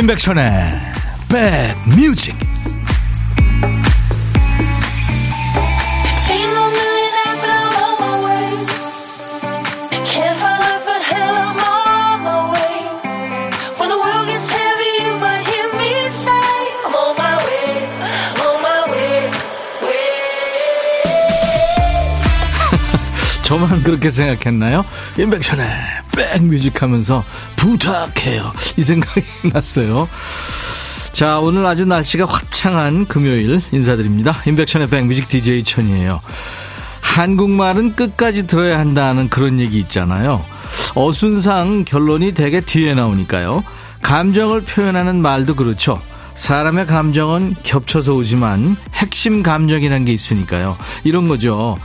임백천의 백뮤직 저만 그렇게 생각했나요? 임백천의 백뮤직 하면서 부탁해요. 이 생각이 났어요. 자, 오늘 아주 날씨가 화창한 금요일 인사드립니다. 임백천의 백뮤직 DJ 천이에요. 한국말은 끝까지 들어야 한다는 그런 얘기 있잖아요. 어순상 결론이 되게 뒤에 나오니까요. 감정을 표현하는 말도 그렇죠. 사람의 감정은 겹쳐서 오지만 핵심 감정이라는 게 있으니까요. 이런 거죠.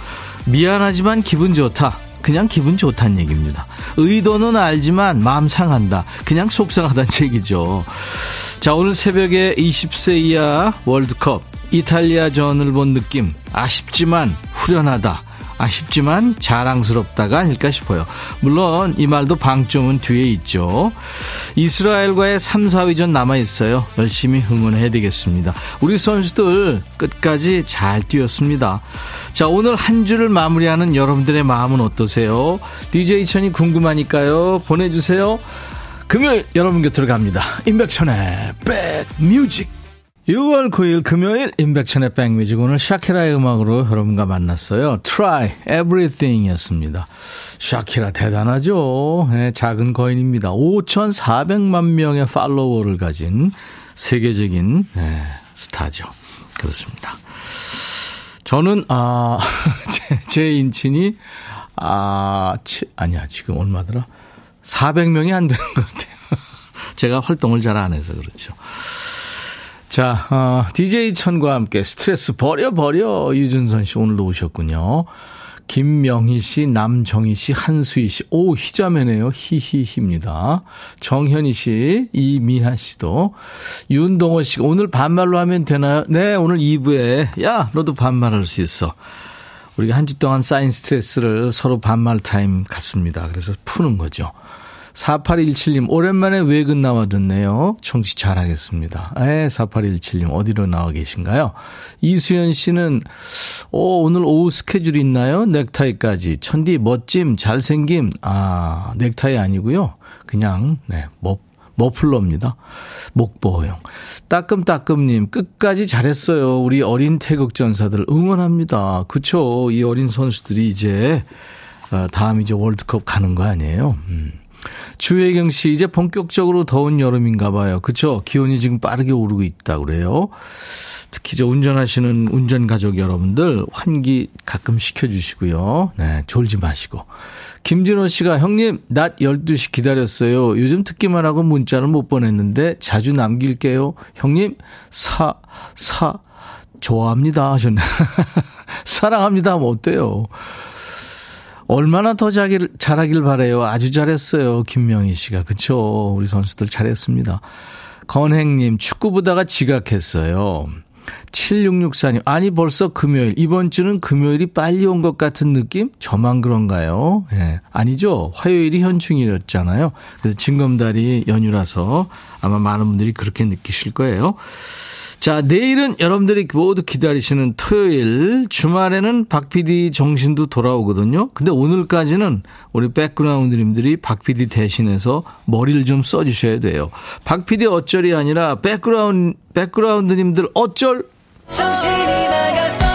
미안하지만 기분 좋다. 그냥 기분 좋다는 얘기입니다. 의도는 알지만 마음 상한다. 그냥 속상하다는 얘기죠. 자, 오늘 새벽에 20세 이하 월드컵 이탈리아전을 본 느낌. 아쉽지만 후련하다. 아쉽지만 자랑스럽다가 아닐까 싶어요. 물론 이 말도 방점은 뒤에 있죠. 이스라엘과의 3, 4위전 남아있어요. 열심히 응원해야 되겠습니다. 우리 선수들 끝까지 잘 뛰었습니다. 자, 오늘 한 주를 마무리하는 여러분들의 마음은 어떠세요? DJ 천이 궁금하니까요. 보내주세요. 금요일 여러분 곁으로 갑니다. 임백천의 백뮤직. 6월 9일 금요일 임백천의 백뮤직 오늘 샤키라의 음악으로 여러분과 만났어요. Try Everything 이었습니다. 샤키라 대단하죠. 네, 작은 거인입니다. 5,400만 명의 팔로워를 가진 세계적인 네, 스타죠. 그렇습니다. 저는 아, 제, 제 인친이 아, 치, 아니야. 지금 얼마더라? 400명이 안 되는 것 같아요. 제가 활동을 잘 안 해서 그렇죠. 자, 어, DJ 천과 함께 스트레스 버려 버려 유준선 씨 오늘도 오셨군요. 김명희 씨, 남정희 씨, 한수희 씨, 오 희자매네요. 히히히입니다. 정현희 씨, 이미하 씨도 윤동호 씨 오늘 반말로 하면 되나요? 네, 오늘 2부에 야 너도 반말할 수 있어. 우리가 한 주 동안 쌓인 스트레스를 서로 반말 타임 갖습니다. 그래서 푸는 거죠. 4817님, 오랜만에 외근 나와 듣네요. 청취 잘하겠습니다. 에, 4817님, 어디로 나와 계신가요? 이수연 씨는, 오, 오늘 오후 스케줄 있나요? 넥타이까지. 천디, 멋짐, 잘생김. 아, 넥타이 아니고요 그냥, 네, 머, 머플러입니다. 목보호용. 따끔따끔님, 끝까지 잘했어요. 우리 어린 태극전사들 응원합니다. 그쵸. 이 어린 선수들이 이제, 어, 다음 이제 월드컵 가는 거 아니에요? 음. 주혜경 씨, 이제 본격적으로 더운 여름인가 봐요. 그쵸? 기온이 지금 빠르게 오르고 있다 그래요. 특히 저 운전하시는 운전 가족 여러분들 환기 가끔 시켜주시고요. 네, 졸지 마시고. 김진호 씨가 형님, 낮 12시 기다렸어요. 요즘 듣기만 하고 문자를 못 보냈는데 자주 남길게요. 형님, 사, 사, 좋아합니다. 하셨네. 사랑합니다. 하면 어때요? 얼마나 더 자기를, 잘하길 바래요. 아주 잘했어요. 김명희 씨가. 그쵸. 우리 선수들 잘했습니다. 건행님, 축구 보다가 지각했어요. 7664님, 아니 벌써 금요일. 이번 주는 금요일이 빨리 온 것 같은 느낌? 저만 그런가요? 예. 네. 아니죠. 화요일이 현충일이었잖아요. 그래서 징검다리 연휴라서 아마 많은 분들이 그렇게 느끼실 거예요. 자, 내일은 여러분들이 모두 기다리시는 토요일, 주말에는 박 PD 정신도 돌아오거든요. 근데 오늘까지는 우리 백그라운드님들이 박 PD 대신해서 머리를 좀 써주셔야 돼요. 박 PD 어쩔이 아니라 백그라운드, 백그라운드님들 어쩔? 정신이 나가서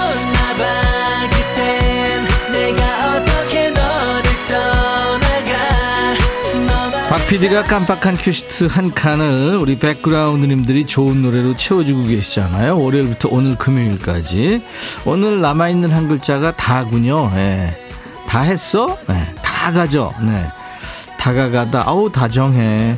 박 PD가 깜빡한 큐시트 한 칸을 우리 백그라운드님들이 좋은 노래로 채워주고 계시잖아요. 월요일부터 오늘 금요일까지. 오늘 남아있는 한 글자가 다군요. 네. 다 했어? 네. 다 가죠. 네. 다가가다. 아우, 다정해.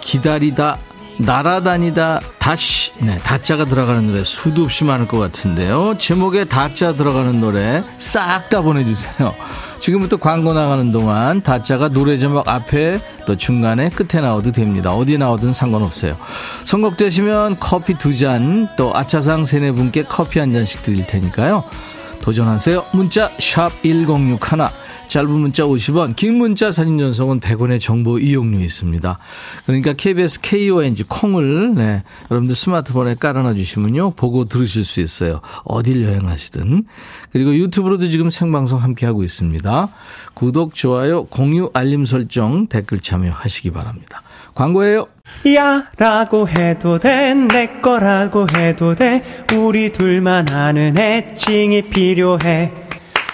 기다리다. 날아다니다. 다시. 네. 다자가 들어가는 노래 수도 없이 많을 것 같은데요. 제목에 다자 들어가는 노래 싹 다 보내주세요. 지금부터 광고 나가는 동안 다자가 노래 제목 앞에 또 중간에 끝에 나와도 됩니다. 어디 나오든 상관없어요. 선곡되시면 커피 두 잔, 또 아차상 세네 분께 커피 한 잔씩 드릴 테니까요. 도전하세요. 문자 1061, 짧은 문자 50원, 긴 문자 사진 전송은 100원의 정보 이용료 있습니다. 그러니까 KBS KONG 콩을 네, 여러분들 스마트폰에 깔아놔 주시면요. 보고 들으실 수 있어요. 어딜 여행하시든. 그리고 유튜브로도 지금 생방송 함께하고 있습니다. 구독, 좋아요, 공유, 알림 설정, 댓글 참여하시기 바랍니다. 광고예요. 야 라고 해도 돼 내 거라고 해도 돼 우리 둘만 아는 애칭이 필요해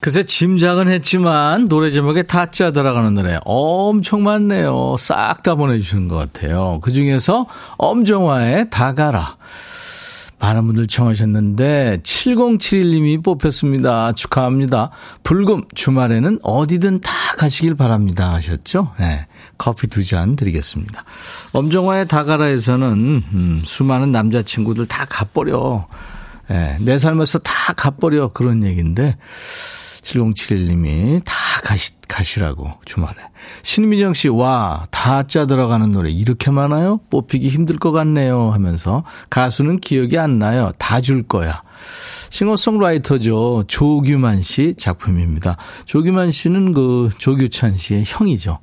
그새 짐작은 했지만 노래 제목에 다짜 들어가는 노래 엄청 많네요. 싹 다 보내주시는 것 같아요. 그 중에서 엄정화의 다가라. 많은 분들 청하셨는데 7071님이 뽑혔습니다. 축하합니다. 불금 주말에는 어디든 다 가시길 바랍니다 하셨죠? 네. 커피 두 잔 드리겠습니다. 엄정화의 다가라에서는 음, 수많은 남자친구들 다 갚버려. 네, 내 삶에서 다 갚버려 그런 얘기인데 7071님이 다 가시, 가시라고, 주말에. 신민정 씨, 와, 다 짜 들어가는 노래 이렇게 많아요? 뽑히기 힘들 것 같네요. 하면서 가수는 기억이 안 나요. 다 줄 거야. 싱어송라이터죠. 조규만 씨 작품입니다. 조규만 씨는 그 조규찬 씨의 형이죠.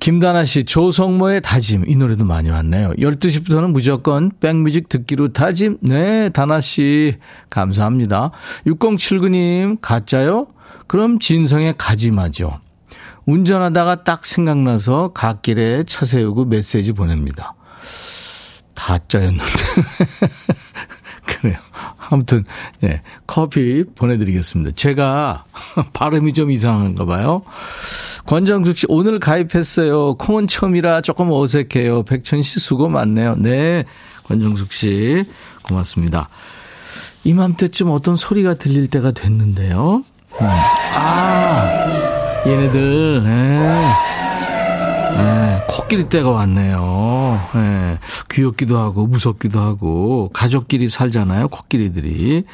김다나 씨, 조성모의 다짐. 이 노래도 많이 왔네요. 12시부터는 무조건 백뮤직 듣기로 다짐. 네, 다나 씨. 감사합니다. 6079님, 가짜요? 그럼 진성의 가지마죠. 운전하다가 딱 생각나서 갓길에 차 세우고 메시지 보냅니다. 가짜였는데. 그래요. 아무튼, 네, 커피 보내드리겠습니다. 제가 발음이 좀 이상한가 봐요. 권정숙 씨, 오늘 가입했어요. 콩은 처음이라 조금 어색해요. 백천 씨 수고 많네요. 네. 권정숙 씨, 고맙습니다. 이맘때쯤 어떤 소리가 들릴 때가 됐는데요. 음. 아, 얘네들, 네. 네, 코끼리 때가 왔네요. 네, 귀엽기도 하고 무섭기도 하고 가족끼리 살잖아요. 코끼리들이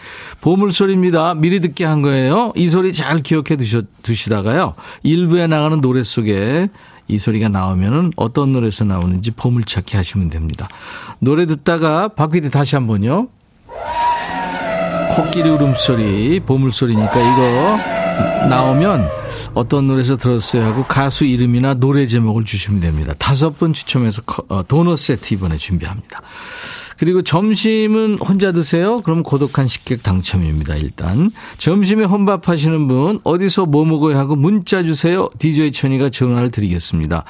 보물소리입니다. 미리 듣게 한 거예요. 이 소리 잘 기억해 두셔, 두시다가요. 일부에 나가는 노래 속에 이 소리가 나오면은 어떤 노래에서 나오는지 보물찾기 하시면 됩니다. 노래 듣다가 박PD 다시 한번요. 코끼리 울음소리 보물소리니까 이거 나오면 어떤 노래에서 들었어요 하고 가수 이름이나 노래 제목을 주시면 됩니다. 다섯 분 추첨해서 어, 도넛 세트 이번에 준비합니다. 그리고 점심은 혼자 드세요? 그럼 고독한 식객 당첨입니다, 일단. 점심에 혼밥 하시는 분, 어디서 뭐 먹어야 하고 문자 주세요. DJ 천이가 전화를 드리겠습니다.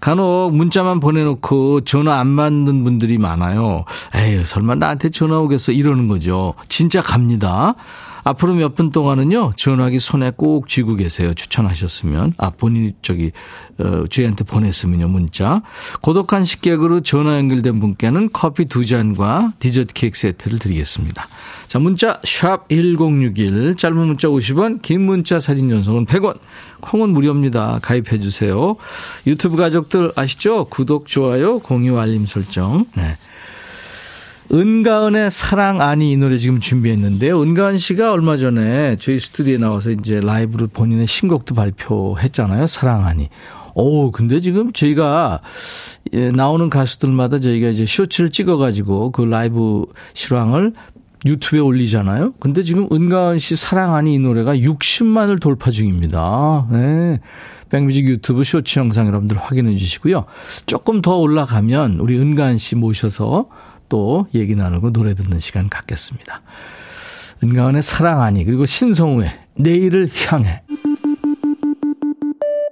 간혹 문자만 보내놓고 전화 안 받는 분들이 많아요. 에휴, 설마 나한테 전화 오겠어? 이러는 거죠. 진짜 갑니다. 앞으로 몇 분 동안은요, 전화기 손에 꼭 쥐고 계세요. 추천하셨으면. 아, 본인이 저기, 어, 저희한테 보냈으면요, 문자. 고독한 식객으로 전화 연결된 분께는 커피 두 잔과 디저트 케이크 세트를 드리겠습니다. 자, 문자, 샵 1061. 짧은 문자 50원, 긴 문자 사진 전송은 100원. 콩은 무료입니다. 가입해 주세요. 유튜브 가족들 아시죠? 구독, 좋아요, 공유, 알림 설정. 네. 은가은의 사랑 아니 이 노래 지금 준비했는데요. 은가은 씨가 얼마 전에 저희 스튜디오에 나와서 이제 라이브로 본인의 신곡도 발표했잖아요. 사랑 아니. 오, 근데 지금 저희가 예, 나오는 가수들마다 저희가 이제 쇼츠를 찍어가지고 그 라이브 실황을 유튜브에 올리잖아요. 근데 지금 은가은 씨 사랑 아니 이 노래가 60만을 돌파 중입니다. 네. 백뮤직 유튜브 쇼츠 영상 여러분들 확인해 주시고요. 조금 더 올라가면 우리 은가은 씨 모셔서 또 얘기 나누고 노래 듣는 시간 갖겠습니다. 은가은의 사랑 아니 그리고 신성우의 내일을 향해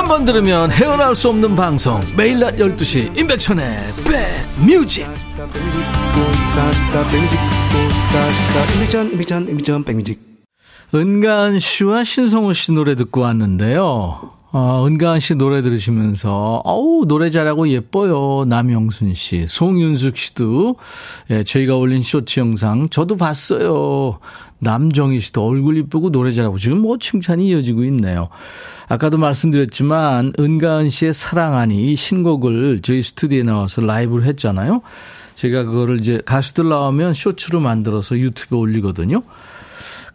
한 번 들으면 헤어나올 수 없는 방송 매일 낮 12시 임백천의 백뮤직 은가은 씨와 신성호 씨 노래 듣고 왔는데요 어, 은가은 씨 노래 들으시면서, 어우, 노래 잘하고 예뻐요. 남영순 씨, 송윤숙 씨도, 예, 저희가 올린 쇼츠 영상, 저도 봤어요. 남정희 씨도 얼굴 이쁘고 노래 잘하고 지금 뭐 칭찬이 이어지고 있네요. 아까도 말씀드렸지만, 은가은 씨의 사랑하니 이 신곡을 저희 스튜디오에 나와서 라이브를 했잖아요. 제가 그거를 이제 가수들 나오면 쇼츠로 만들어서 유튜브에 올리거든요.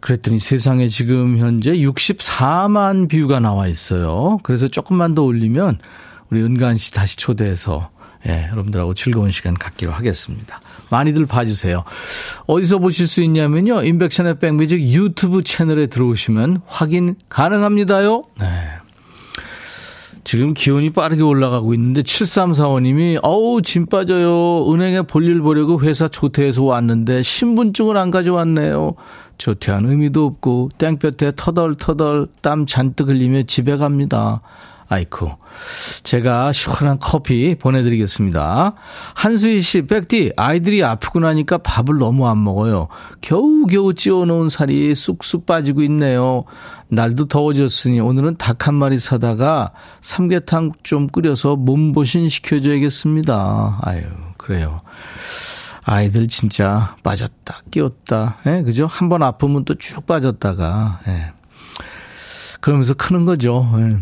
그랬더니 세상에 지금 현재 64만 뷰가 나와 있어요. 그래서 조금만 더 올리면 우리 은간 씨 다시 초대해서 예, 여러분들하고 즐거운 시간 갖기로 하겠습니다. 많이들 봐주세요. 어디서 보실 수 있냐면요. 인백션의 백뮤직 유튜브 채널에 들어오시면 확인 가능합니다요. 네. 지금 기온이 빠르게 올라가고 있는데 7345님이 어우 짐 빠져요. 은행에 볼일 보려고 회사 조퇴해서 왔는데 신분증을 안 가져왔네요. 조퇴한 의미도 없고 땡볕에 터덜터덜 땀 잔뜩 흘리며 집에 갑니다. 아이쿠. 제가 시원한 커피 보내드리겠습니다. 한수희 씨, 백디, 아이들이 아프고 나니까 밥을 너무 안 먹어요. 겨우겨우 찌워놓은 살이 쑥쑥 빠지고 있네요. 날도 더워졌으니 오늘은 닭 한 마리 사다가 삼계탕 좀 끓여서 몸보신 시켜줘야겠습니다. 아유, 그래요. 아이들 진짜 빠졌다, 끼웠다, 예, 그죠? 한 번 아프면 또 쭉 빠졌다가, 예. 그러면서 크는 거죠. 예.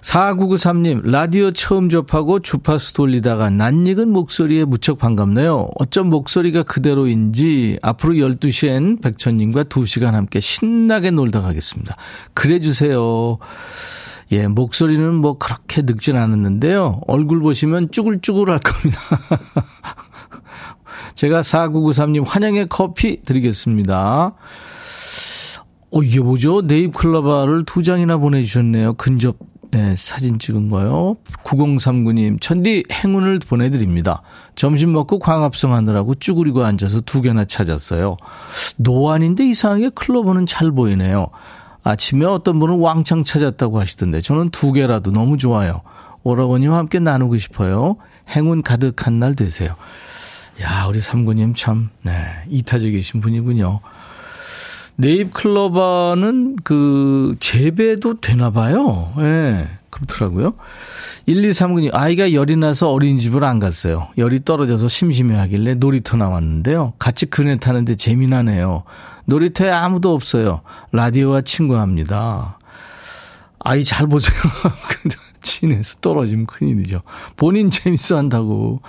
4993님, 라디오 처음 접하고 주파수 돌리다가 낯익은 목소리에 무척 반갑네요. 어쩜 목소리가 그대로인지 앞으로 12시엔 백천님과 2시간 함께 신나게 놀다 가겠습니다. 그래 주세요. 예, 목소리는 뭐 그렇게 늙진 않았는데요. 얼굴 보시면 쭈글쭈글 할 겁니다. 제가 4993님 환영의 커피 드리겠습니다. 어, 이게 뭐죠? 네잎클로바를 두 장이나 보내주셨네요. 근접 네, 사진 찍은 거요. 9039님, 천디 행운을 보내드립니다. 점심 먹고 광합성 하느라고 쭈그리고 앉아서 두 개나 찾았어요. 노안인데 이상하게 클로버는 잘 보이네요. 아침에 어떤 분은 왕창 찾았다고 하시던데 저는 두 개라도 너무 좋아요. 오라버니와 함께 나누고 싶어요. 행운 가득한 날 되세요. 야, 우리 삼구님 참, 네, 이타적이신 분이군요. 네잎 클로버는 그 재배도 되나 봐요. 예. 네, 그렇더라고요. 1239님, 아이가 열이 나서 어린이집을 안 갔어요. 열이 떨어져서 심심해 하길래 놀이터 나왔는데요. 같이 그네 타는데 재미나네요. 놀이터에 아무도 없어요. 라디오와 친구합니다. 아이 잘 보세요. 친해서 떨어지면 큰일이죠. 본인 재밌어 한다고.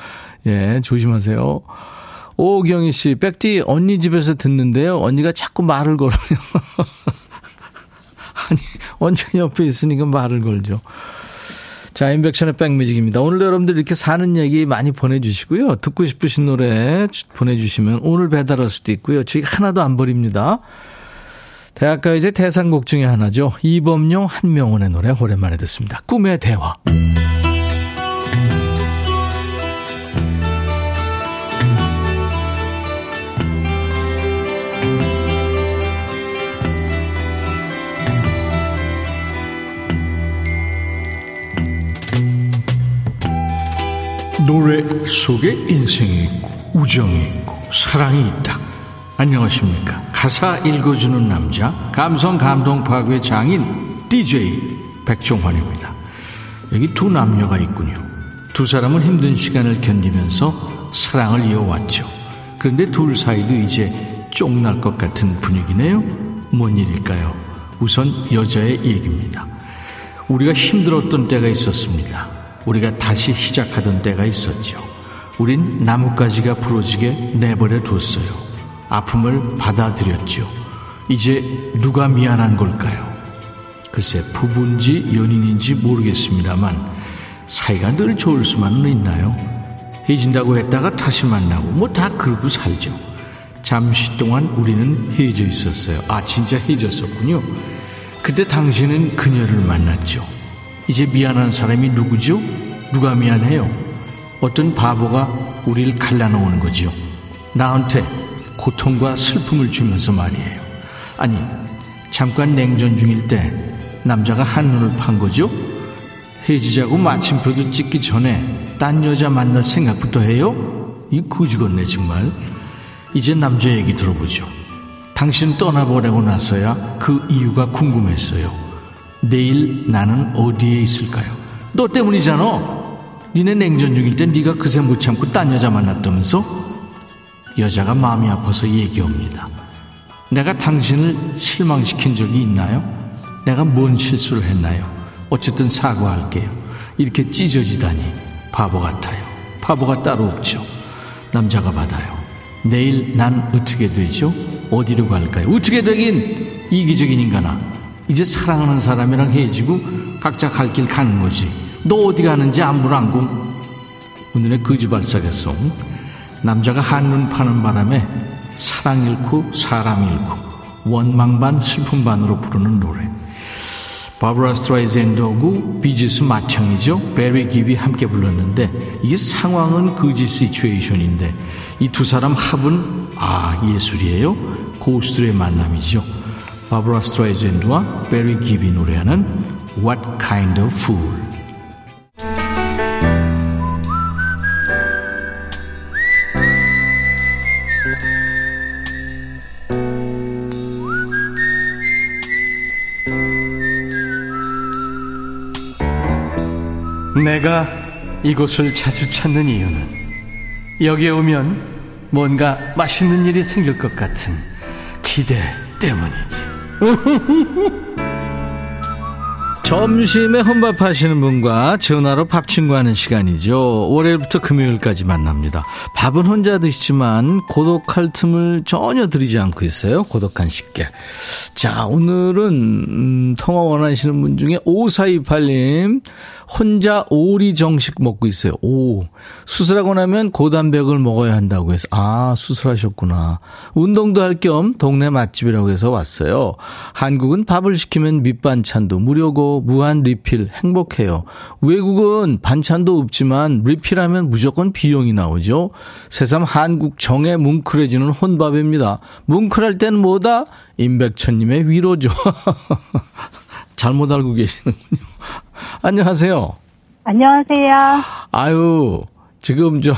예, 조심하세요. 오경희 씨, 백디 언니 집에서 듣는데요. 언니가 자꾸 말을 걸어요. 아니, 언제 옆에 있으니까 말을 걸죠. 자, 인백션의 백뮤직입니다. 오늘 여러분들 이렇게 사는 얘기 많이 보내주시고요. 듣고 싶으신 노래 보내주시면 오늘 배달할 수도 있고요. 저희 하나도 안 버립니다. 대학가 이제 대상곡 중에 하나죠. 이범용 한명원의 노래 오랜만에 듣습니다. 꿈의 대화. 노래 속에 인생이 있고 우정이 있고 사랑이 있다. 안녕하십니까. 가사 읽어주는 남자 감성 감동 파괴 장인 DJ 백종환입니다. 여기 두 남녀가 있군요. 두 사람은 힘든 시간을 견디면서 사랑을 이어왔죠. 그런데 둘 사이도 이제 쫑날 것 같은 분위기네요. 뭔 일일까요? 우선 여자의 얘기입니다. 우리가 힘들었던 때가 있었습니다. 우리가 다시 시작하던 때가 있었죠. 우린 나뭇가지가 부러지게 내버려 뒀어요. 아픔을 받아들였죠. 이제 누가 미안한 걸까요? 글쎄, 부부인지 연인인지 모르겠습니다만, 사이가 늘 좋을 수만은 있나요? 헤어진다고 했다가 다시 만나고, 뭐 다 그러고 살죠. 잠시 동안 우리는 헤어져 있었어요. 아, 진짜 헤어졌었군요. 그때 당신은 그녀를 만났죠. 이제 미안한 사람이 누구죠? 누가 미안해요? 어떤 바보가 우리를 갈라놓는 거지요. 나한테 고통과 슬픔을 주면서 말이에요. 아니, 잠깐 냉전 중일 때 남자가 한눈을 판 거죠? 헤어지자고 마침표도 찍기 전에 딴 여자 만날 생각부터 해요? 이 거지겠네 정말. 이제 남자 얘기 들어보죠. 당신 떠나보내고 나서야 그 이유가 궁금했어요. 내일 나는 어디에 있을까요? 너 때문이잖아. 니네 냉전 중일 땐 네가 그새 못 참고 딴 여자 만났다면서? 여자가 마음이 아파서 얘기합니다. 내가 당신을 실망시킨 적이 있나요? 내가 뭔 실수를 했나요? 어쨌든 사과할게요. 이렇게 찢어지다니 바보 같아요. 바보가 따로 없죠. 남자가 받아요. 내일 난 어떻게 되죠? 어디로 갈까요? 어떻게 되긴 이기적인 인간아. 이제 사랑하는 사람이랑 헤어지고 각자 갈 길 가는 거지. 너 어디 가는지 안물안궁. 오늘의 거지발싸개 song. 남자가 한눈 파는 바람에 사랑 잃고 사람 잃고 원망 반 슬픔 반으로 부르는 노래. 바브라 스트라이샌드하고 비지스 맏형이죠. 베리 깁이 함께 불렀는데 이게 상황은 거지 situation인데 이 두 사람 합은 아 예술이에요. 고수들의 만남이죠. 바브라 스트라이젠드와 베리 깁이 노래하는 What Kind of Fool. 내가 이곳을 자주 찾는 이유는 여기에 오면 뭔가 맛있는 일이 생길 것 같은 기대 때문이지. 점심에 혼밥 하시는 분과 전화로 밥 친구하는 시간이죠. 월요일부터 금요일까지 만납니다. 밥은 혼자 드시지만 고독할 틈을 전혀 드리지 않고 있어요. 고독한 식객. 자, 오늘은 음, 통화 원하시는 분 중에 5428님 혼자 오리 정식 먹고 있어요. 오. 수술하고 나면 고단백을 먹어야 한다고 해서, 아, 수술하셨구나. 운동도 할 겸 동네 맛집이라고 해서 왔어요. 한국은 밥을 시키면 밑반찬도 무료고 무한 리필 행복해요. 외국은 반찬도 없지만 리필하면 무조건 비용이 나오죠. 새삼 한국 정에 뭉클해지는 혼밥입니다. 뭉클할 땐 뭐다? 임백천님의 위로죠. 잘못 알고 계시는군요. 안녕하세요. 안녕하세요. 아유, 지금 저,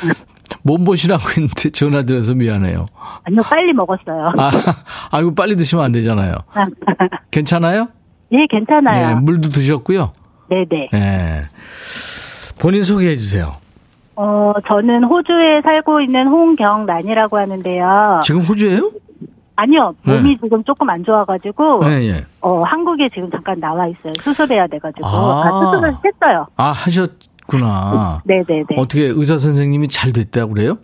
몸보신하고 있는데 전화 드려서 미안해요. 아니요, 빨리 먹었어요. 아, 아이고, 빨리 드시면 안 되잖아요. 괜찮아요? 네, 괜찮아요. 네, 물도 드셨고요. 네네. 네. 본인 소개해 주세요. 어, 저는 호주에 살고 있는 홍경란이라고 하는데요. 지금 호주예요? 아니요, 몸이 네. 지금 조금 안 좋아가지고, 네, 예. 어, 한국에 지금 잠깐 나와 있어요. 수술해야 돼가지고. 아. 아, 수술을 했어요. 아, 하셨구나. 네네네. 어떻게 의사 선생님이 잘 됐다고 그래요?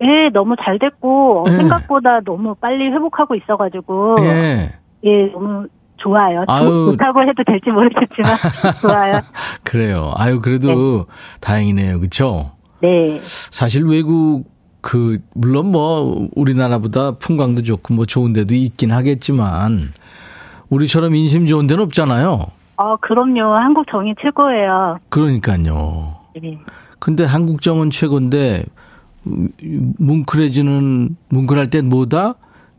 네, 너무 잘 됐고, 네. 생각보다 너무 빨리 회복하고 있어가지고, 예. 예, 너무 좋아요. 아유. 좋다고 해도 될지 모르겠지만, 좋아요. 그래요. 아유, 그래도 다행이네요. 그쵸? 네. 사실 외국 그 물론 뭐 우리나라보다 풍광도 좋고 뭐 좋은 데도 있긴 하겠지만 우리처럼 인심 좋은 데는 없잖아요. 어, 그럼요. 한국 정이 최고예요. 그러니까요. 네. 근데 한국 정은 최고인데 음, 뭉클해지는 뭉클할 땐 뭐다?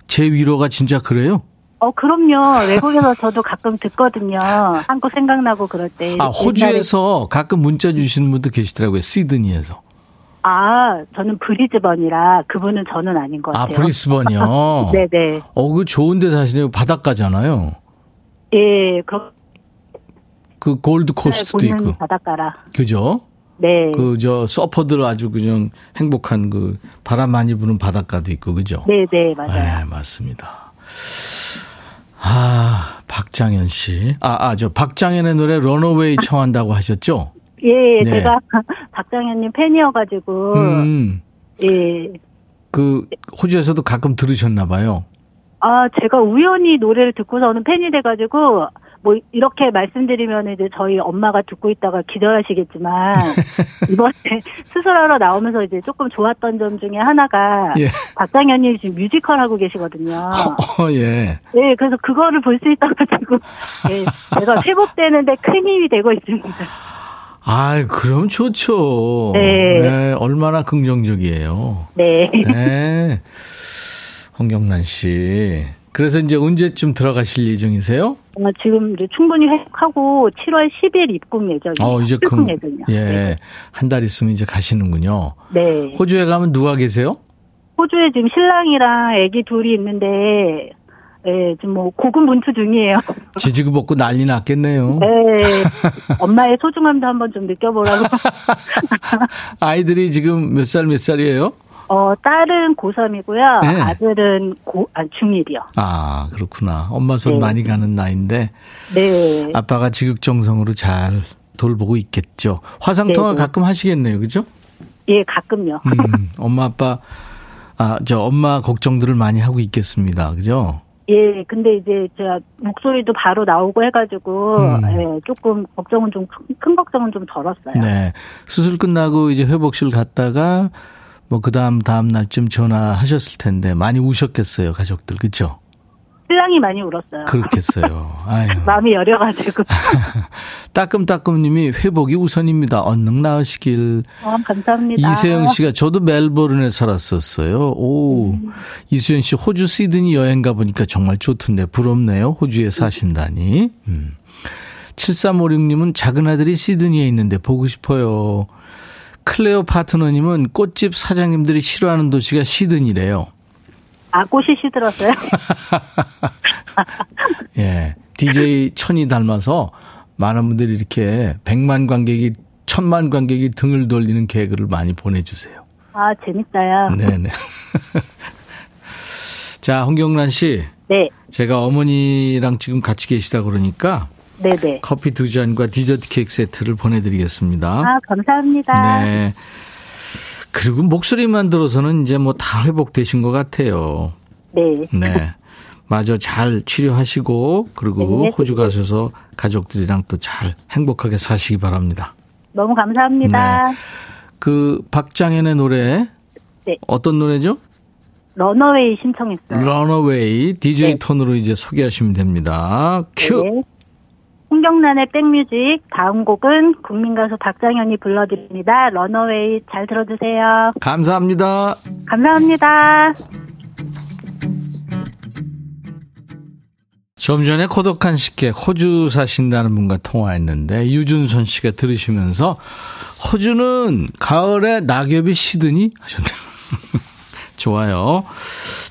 제 위로가 진짜 그래요? 어, 그럼요. 외국에서 저도 가끔 듣거든요. 한국 생각나고 그럴 때. 아 옛날에- 호주에서 가끔 문자 주시는 분도 계시더라고요. 시드니에서. 아, 저는 브리즈번이라 그분은 저는 아닌 것아 같아요. 브리스번이요. 네네. 어, 그 좋은데 사시네요. 바닷가잖아요. 예, 그, 그 골드 코스트도 보는 있고, 바닷가라. 그죠? 네. 그 저 서퍼들 아주 그냥 행복한 그 바람 많이 부는 바닷가도 있고 그죠? 네네, 맞아요. 네, 맞습니다. 아, 박장현 씨. 아, 아, 저 박장현의 노래 런어웨이 청한다고 하셨죠? 예, 네. 제가 박정현님 팬이어가지고, 음. 예. 그 호주에서도 가끔 들으셨나 봐요. 아, 제가 우연히 노래를 듣고서는 팬이 돼가지고, 뭐, 이렇게 말씀드리면 이제 저희 엄마가 듣고 있다가 기절하시겠지만, 이번에 수술하러 나오면서 이제 조금 좋았던 점 중에 하나가, 예. 박장현님 지금 뮤지컬 하고 계시거든요. 어, 예. 네, 그래서 그거를 볼 수 있어가지고, 예, 제가 회복되는데 큰 힘이 되고 있습니다. 아, 그럼 좋죠. 네. 얼마나 긍정적이에요. 네. 네. 홍경란 씨. 그래서 이제 언제쯤 들어가실 예정이세요? 어, 지금 이제 충분히 회복하고 7월 10일 입국 예정이에요. 어, 이제 금, 예정이요. 예, 네. 한달 있으면 이제 가시는군요. 네. 호주에 가면 누가 계세요? 호주에 지금 신랑이랑 아기 둘이 있는데, 예, 지금 뭐 고군분투 중이에요. 지지고 볶고 난리 났겠네요. 네. 엄마의 소중함도 한번 좀 느껴보라고. 아이들이 지금 몇살몇 살이에요? 어, 딸은 고3이고요. 네. 아들은 고, 아, 중1이요. 아, 그렇구나. 엄마 손 네. 많이 가는 나이인데 네. 아빠가 지극정성으로 잘 돌보고 있겠죠. 화상통화 네, 네. 가끔 하시겠네요. 그죠? 예, 가끔요. 음, 엄마 아빠 아, 저 엄마 걱정들을 많이 하고 있겠습니다. 그죠? 예, 근데 이제 제가 목소리도 바로 나오고 해가지고, 음. 예, 조금 걱정은 좀, 큰, 큰 걱정은 좀 덜었어요. 네. 수술 끝나고 이제 회복실 갔다가 뭐 그 다음 다음 날쯤 전화하셨을 텐데 많이 우셨겠어요, 가족들. 그죠? 신랑이 많이 울었어요. 그렇겠어요. 마음이 여려가지고. 따끔따끔님이 회복이 우선입니다. 얼른 나으시길. 어, 감사합니다. 이세영 씨가 저도 멜버른에 살았었어요. 오. 음. 이수연 씨 호주 시드니 여행 가보니까 정말 좋던데 부럽네요. 호주에 사신다니. 음. 7356님은 작은 아들이 시드니에 있는데 보고 싶어요. 클레오 파트너님은 꽃집 사장님들이 싫어하는 도시가 시드니래요. 아, 꽃이 시들었어요? 예. DJ 천이 닮아서 많은 분들이 이렇게 백만 관객이 천만 관객이 등을 돌리는 개그를 많이 보내주세요. 아, 재밌어요. 네네. 자, 홍경란 씨. 네, 제가 어머니랑 지금 같이 계시다 그러니까 네네. 커피 두 잔과 디저트 케이크 세트를 보내드리겠습니다. 아, 감사합니다. 네. 그리고 목소리만 들어서는 이제 뭐 다 회복되신 것 같아요. 네. 네. 마저 잘 치료하시고 그리고 네. 호주 가셔서 가족들이랑 또 잘 행복하게 사시기 바랍니다. 너무 감사합니다. 그 박장현의 노래 네. 어떤 노래죠? Runaway 신청했어요. Runaway DJ 네. 톤으로 이제 소개하시면 됩니다. 큐. 네. 홍경란의 백뮤직 다음 곡은 국민가수 박장현이 불러드립니다. Runaway 잘 들어주세요. 감사합니다. 감사합니다. 좀 전에 고독한 식객 호주 사신다는 분과 통화했는데 유준선 씨가 들으시면서 호주는 가을에 낙엽이 시드니 하셨네요. 좋아요.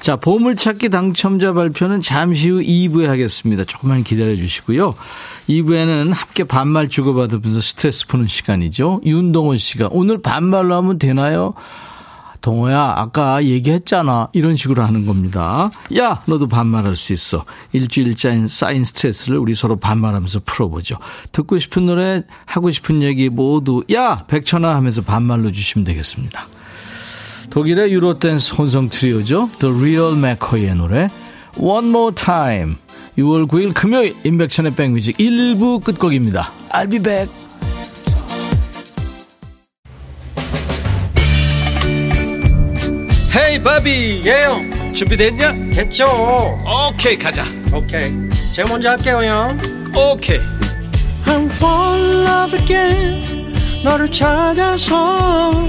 자, 보물찾기 당첨자 발표는 잠시 후 2부에 하겠습니다. 조금만 기다려 주시고요. 2부에는 함께 반말 주고받으면서 스트레스 푸는 시간이죠. 윤동원 씨가 오늘 반말로 하면 되나요? 동호야, 아까 얘기했잖아. 이런 식으로 하는 겁니다. 야, 너도 반말할 수 있어. 일주일짜리 쌓인 스트레스를 우리 서로 반말하면서 풀어보죠. 듣고 싶은 노래, 하고 싶은 얘기 모두, 야, 백천아 하면서 반말로 주시면 되겠습니다. 독일의 유로댄스 혼성 트리오죠. The Real McCoy의 노래, One More Time. 6월 9일 금요일, 인백천의 백뮤직 1부 끝곡입니다. I'll be back. 헤이 바비 예영 준비됐냐? 됐죠 오케이 가자 오케이 제가 먼저 할게요 형 오케이 I'm fall in love again 너를 찾아서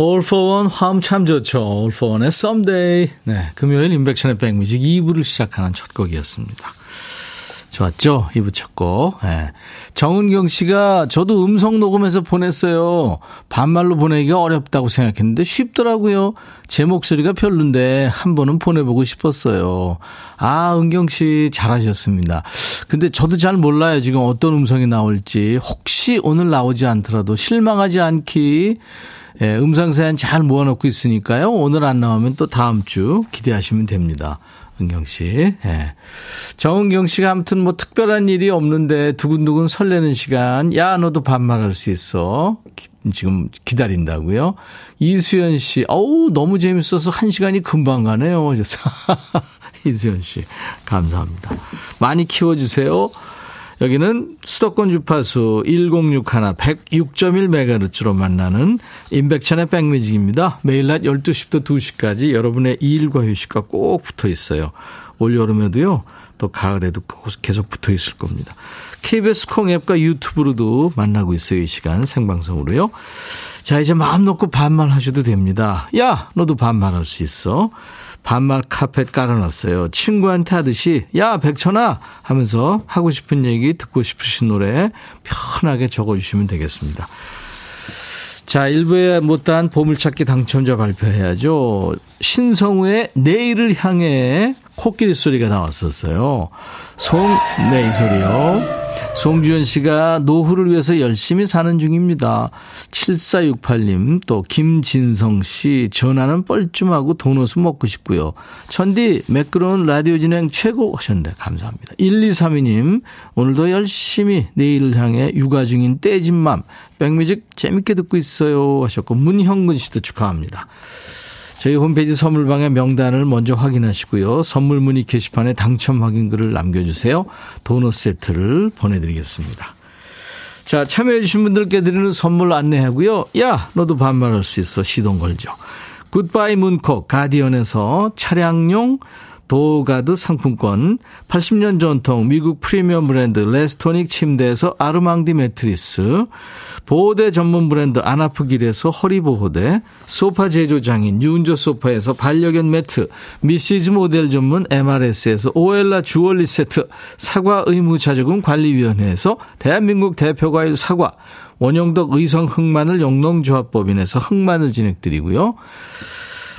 All for One 화음 참 좋죠. All for One의 Someday. 네, 금요일 인백션의 백뮤직 2부를 시작하는 첫 곡이었습니다. 좋았죠? 2부 첫 곡. 네. 정은경 씨가 저도 음성 녹음해서 보냈어요. 반말로 보내기가 어렵다고 생각했는데 쉽더라고요. 제 목소리가 별론데 한 번은 보내보고 싶었어요. 아, 은경 씨 잘하셨습니다. 근데 저도 잘 몰라요. 지금 어떤 음성이 나올지. 혹시 오늘 나오지 않더라도 실망하지 않기 예, 음성 사연 잘 모아놓고 있으니까요. 오늘 안 나오면 또 다음 주 기대하시면 됩니다. 은경 씨. 예. 정은경 씨가 아무튼 뭐 특별한 일이 없는데 두근두근 설레는 시간. 야, 너도 반말할 수 있어. 기- 지금 기다린다고요. 이수연 씨. 어우, 너무 재밌어서 한 시간이 금방 가네요. 이수연 씨. 감사합니다. 많이 키워주세요. 여기는 수도권 주파수 1061 106.1MHz로 만나는 임백천의 백뮤직입니다. 매일 낮 12시부터 2시까지 여러분의 일과 휴식과 꼭 붙어 있어요. 올 여름에도요. 또 가을에도 계속 붙어 있을 겁니다. KBS 콩앱과 유튜브로도 만나고 있어요. 이 시간 생방송으로요. 자, 이제 마음 놓고 반말하셔도 됩니다. 야, 너도 반말할 수 있어. 반말 카펫 깔아놨어요. 친구한테 하듯이 야 백천아 하면서 하고 싶은 얘기 듣고 싶으신 노래 편하게 적어주시면 되겠습니다. 자, 1부에 못다한 보물찾기 당첨자 발표해야죠. 신성우의 내일을 향해 코끼리 소리가 나왔었어요. 송, 네, 이 소리요. 송주현 씨가 노후를 위해서 열심히 사는 중입니다. 7468님, 또 김진성 씨, 전화는 뻘쭘하고 도넛은 먹고 싶고요. 천디, 매끄러운 라디오 진행 최고 하셨는데, 감사합니다. 1232님, 오늘도 열심히 내일을 향해 육아 중인 떼진 맘, 백뮤직 재밌게 듣고 있어요 하셨고, 문형근 씨도 축하합니다. 저희 홈페이지 선물방의 명단을 먼저 확인하시고요. 선물 문의 게시판에 당첨 확인글을 남겨주세요. 도넛 세트를 보내드리겠습니다. 자, 참여해주신 분들께 드리는 선물 안내하고요. 야, 너도 반말할 수 있어. 시동 걸죠. 굿바이 문콕 가디언에서 차량용 도어가드 상품권, 80년 전통 미국 프리미엄 브랜드 레스토닉 침대에서 아르망디 매트리스, 보호대 전문 브랜드 아나프길에서 허리보호대, 소파 제조장인 유운조 소파에서 반려견 매트, 미시즈 모델 전문 MRS에서 오엘라 주얼리 세트, 사과 의무자조금 관리위원회에서 대한민국 대표과일 사과, 원영덕 의성 흑마늘 영농조합법인에서 흑마늘 진행드리고요.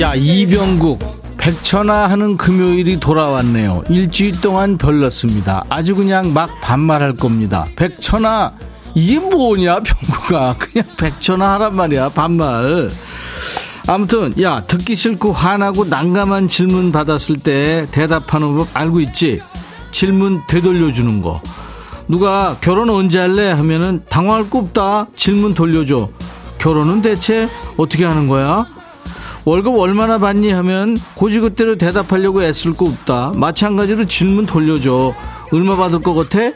야 이병국 백천화 하는 금요일이 돌아왔네요. 일주일 동안 별났습니다. 아주 그냥 막 반말할 겁니다. 백천화 이게 뭐냐 병국아 그냥 백천화 하란 말이야 반말. 아무튼 야 듣기 싫고 화나고 난감한 질문 받았을 때 대답하는 법 알고 있지? 질문 되돌려주는 거. 누가 결혼 언제 할래 하면은 당황할 거 없다. 질문 돌려줘. 결혼은 대체 어떻게 하는 거야? 월급 얼마나 받니 하면 고지그대로 대답하려고 애쓸 거 없다. 마찬가지로 질문 돌려줘. 얼마 받을 것 같아?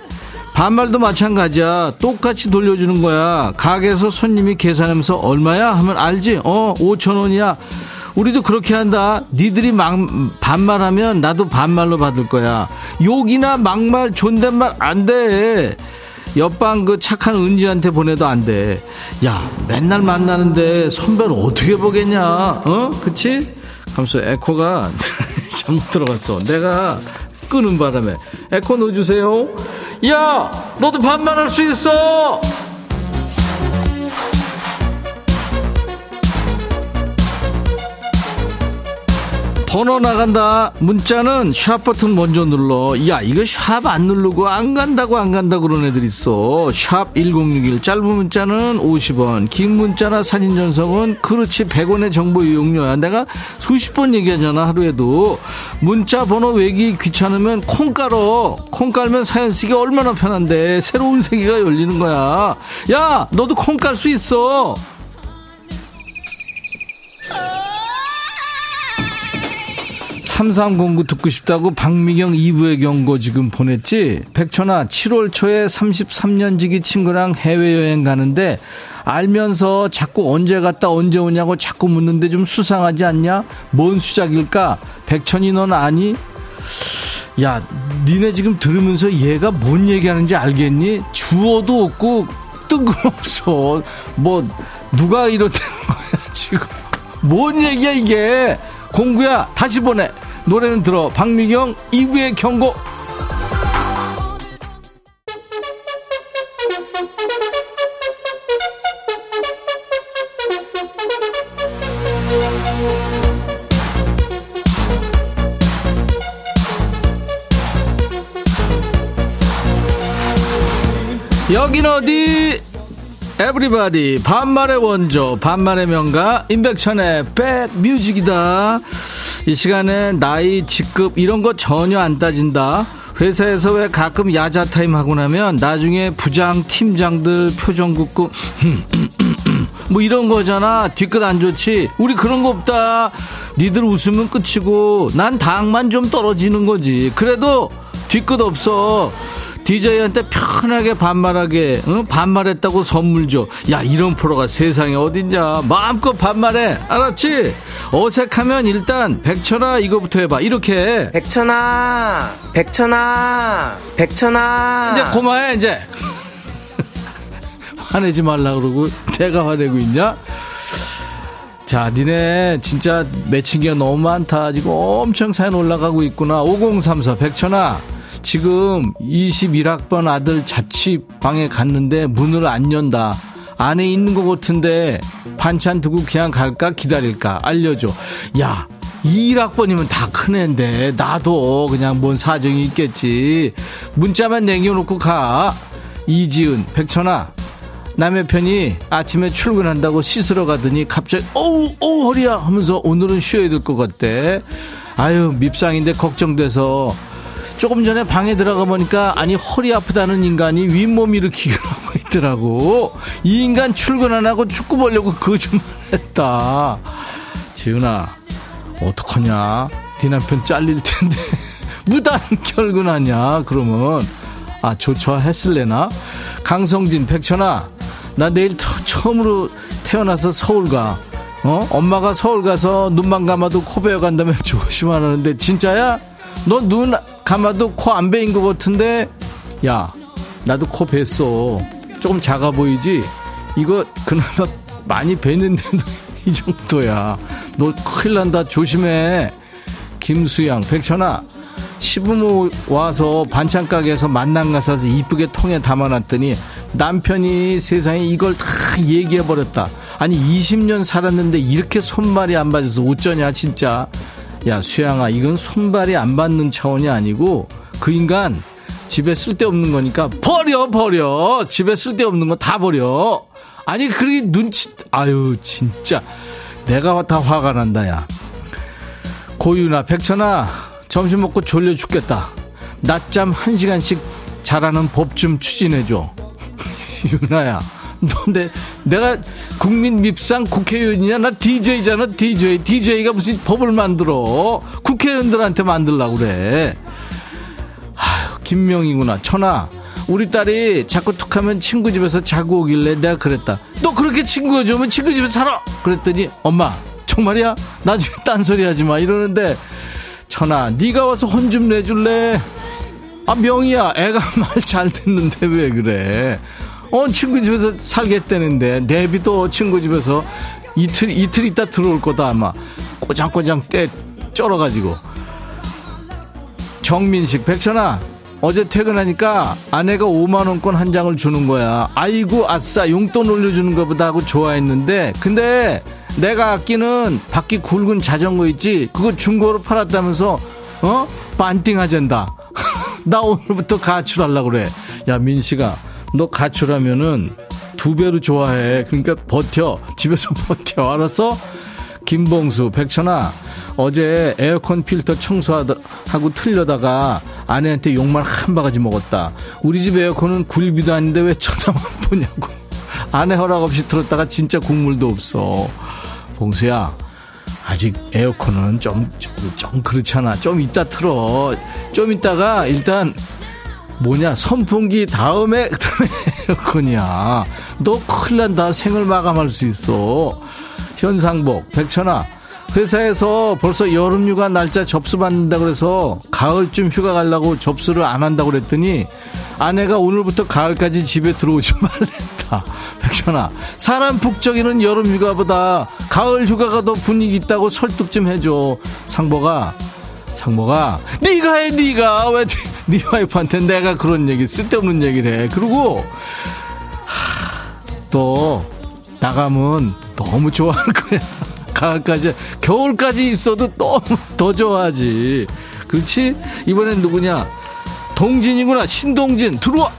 반말도 마찬가지야. 똑같이 돌려주는 거야. 가게에서 손님이 계산하면서 얼마야? 하면 알지? 어, 5천 원이야. 우리도 그렇게 한다. 니들이 막 반말하면 나도 반말로 받을 거야. 욕이나 막말, 존댓말 안 돼. 옆방 그 착한 은지한테 보내도 안 돼. 야, 맨날 만나는데 선배는 어떻게 보겠냐? 어? 그치? 하면서 에코가 잘못 들어갔어. 내가 끄는 바람에. 에코 넣어주세요. 야! 너도 반말할 수 있어! 번호 나간다. 문자는 샵 버튼 먼저 눌러. 야, 이거 샵 안 누르고 안 간다고 안 간다고 그런 애들 있어. 샵 1061. 짧은 문자는 50원. 긴 문자나 사진 전송은 그렇지 100원의 정보 이용료야. 내가 수십 번 얘기하잖아, 하루에도. 문자 번호 외기 귀찮으면 콩 깔어. 콩 깔면 사연 쓰기 얼마나 편한데. 새로운 세계가 열리는 거야. 야, 너도 콩 깔 수 있어. 3309 듣고 싶다고 박미경 2부의 경고 지금 보냈지? 백천아, 7월 초에 33년 지기 친구랑 해외여행 가는데 알면서 자꾸 언제 갔다 언제 오냐고 자꾸 묻는데 좀 수상하지 않냐? 뭔 수작일까? 백천이 넌 아니? 야, 니네 지금 들으면서 얘가 뭔 얘기하는지 알겠니? 주어도 없고 뜬금없어. 뭐 누가 이렇다는 거야 지금? 뭔 얘기야 이게? 공구야 다시 보내. 노래는 들어. 박미경 2부의 경고. 여긴 어디? everybody 반말의 원조 반말의 명가 임백천의 백뮤직이다 이 시간에 나이 직급 이런 거 전혀 안 따진다. 회사에서 왜 가끔 야자 타임 하고 나면 나중에 부장 팀장들 표정 굳고 뭐 이런 거잖아. 뒤끝 안 좋지. 우리 그런 거 없다. 니들 웃으면 끝이고 난 당만 좀 떨어지는 거지. 그래도 뒤끝 없어 DJ한테 편하게 반말하게 응? 반말했다고 선물 줘. 야 이런 프로가 세상에 어딨냐. 마음껏 반말해. 알았지? 어색하면 일단 백천아 이거부터 해봐. 이렇게. 백천아, 백천아, 백천아. 이제 고마해 이제. 화내지 말라 그러고 내가 화내고 있냐? 자, 니네 진짜 매칭기가 너무 많다. 지금 엄청 사연 올라가고 있구나. 5034 백천아. 지금 21학번 아들 자취방에 갔는데 문을 안 연다. 안에 있는 것 같은데 반찬 두고 그냥 갈까 기다릴까 알려줘. 야, 21학번이면 다 큰 애인데 나도 그냥 뭔 사정이 있겠지. 문자만 남겨놓고 가. 이지은, 백천아. 남의 편이 아침에 출근한다고 씻으러 가더니 갑자기 어우 어우 허리야 하면서 오늘은 쉬어야 될 것 같대. 아유 밉상인데 걱정돼서 조금 전에 방에 들어가 보니까 아니 허리 아프다는 인간이 윗몸 일으키기로 하고 있더라고. 이 인간 출근 안 하고 축구 보려고 거짓말 했다. 지은아, 어떡하냐. 네 남편 잘릴 텐데. 무단 결근하냐, 그러면. 아, 조처 했을래나? 강성진, 백천아, 나 내일 처음으로 태어나서 서울 가. 어? 엄마가 서울 가서 눈만 감아도 코 베어 간다면 조심하라는데, 진짜야? 너 눈 감아도 코 안 베인 것 같은데? 야, 나도 코 뱄어. 조금 작아 보이지? 이거 그나마 많이 뱄는데도 이 정도야. 너 큰일 난다. 조심해. 김수양, 백천아. 시부모 와서 반찬 가게에서 만난 가 사서 이쁘게 통에 담아놨더니 남편이 세상에 이걸 다 얘기해버렸다. 아니 20년 살았는데 이렇게 손발이 안 맞아서 어쩌냐 진짜. 야 수양아 이건 손발이 안 받는 차원이 아니고 그 인간 집에 쓸데없는 거니까 버려 버려. 집에 쓸데없는 거 다 버려. 아니 그렇게 눈치 아유 진짜. 내가 다 화가 난다 야. 고유나 백천아 점심 먹고 졸려 죽겠다. 낮잠 한 시간씩 자라는 법 좀 추진해줘. 유나야 너내 내가 국민 밉상 국회의원이냐? 나 DJ잖아 DJ DJ가 무슨 법을 만들어? 국회의원들한테 만들라고 그래. 아휴 김명이구나. 천아 우리 딸이 자꾸 툭하면 친구 집에서 자고 오길래 내가 그랬다. 너 그렇게 친구가 좋으면 친구 집에 살아! 그랬더니 엄마 정말이야? 나중에 딴소리 하지 마. 이러는데 천아 네가 와서 혼 좀 내줄래? 아 명이야 애가 말 잘 듣는데 왜 그래 어 친구 집에서 살겠다는데 내비도 친구 집에서 이틀 이틀 있다 들어올 거다 아마. 꼬장꼬장 때 쩔어가지고. 정민식 백천아 어제 퇴근하니까 아내가 5만원권 한 장을 주는 거야. 아이고 아싸 용돈 올려주는 것보다 하고 좋아했는데 근데 내가 아끼는 바퀴 굵은 자전거 있지? 그거 중고로 팔았다면서 어? 반띵하잔다. 나 오늘부터 가출하려고 그래. 야 민식아 너 가출하면은 두 배로 좋아해. 그러니까 버텨. 집에서 버텨. 알았어? 김봉수 백천아. 어제 에어컨 필터 청소하고 틀려다가 아내한테 욕만 한 바가지 먹었다. 우리 집 에어컨은 굴비도 아닌데 왜 쳐다만 보냐고. 아내 허락 없이 틀었다가 진짜 국물도 없어. 봉수야 아직 에어컨은 좀, 좀, 좀 그렇잖아. 좀 이따 틀어. 좀 이따가 일단 뭐냐 선풍기 다음에 에어컨이야. 너 큰일 난다. 생을 마감할 수 있어. 현상복 백천아 회사에서 벌써 여름휴가 날짜 접수 받는다 그래서 가을쯤 휴가 가려고 접수를 안 한다고 그랬더니 아내가 오늘부터 가을까지 집에 들어오지 말랬다. 백천아, 사람 북적이는 여름휴가보다 가을휴가가 더 분위기 있다고 설득 좀 해줘. 상보가, 상보가, 네가 해, 네가 왜 네 와이프한테 내가 그런 얘기 쓸데없는 얘기를 해. 그리고 하, 또 나가면 너무 좋아할 거야. 가을까지, 겨울까지 있어도 너무 더 좋아하지. 그렇지? 이번엔 누구냐? 동진이구나. 신동진. 들어와.